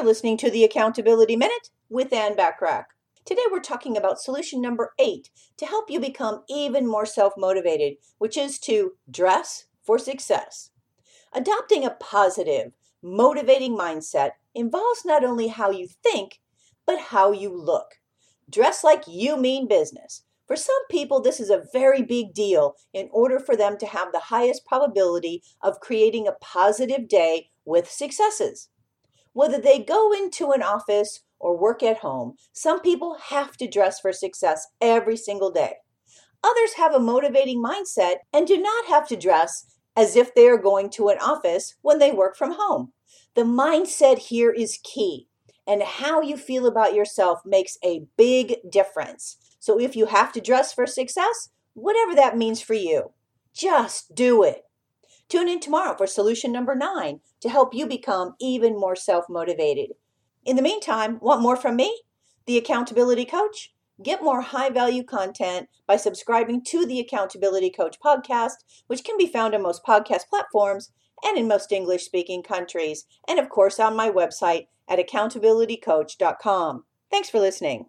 You're listening to the Accountability Minute with Ann Bachrach. Today we're talking about solution number eight to help you become even more self motivated, which is to dress for success. Adopting a positive, motivating mindset involves not only how you think, but how you look. Dress like you mean business. For some people, this is a very big deal in order for them to have the highest probability of creating a positive day with successes. Whether they go into an office or work at home, some people have to dress for success every single day. Others have a motivating mindset and do not have to dress as if they are going to an office when they work from home. The mindset here is key, and how you feel about yourself makes a big difference. So if you have to dress for success, whatever that means for you, just do it. Tune in tomorrow for solution number nine to help you become even more self motivated. In the meantime, want more from me, the Accountability Coach? Get more high value content by subscribing to the Accountability Coach podcast, which can be found on most podcast platforms and in most English speaking countries, and of course on my website at accountabilitycoach.com. Thanks for listening.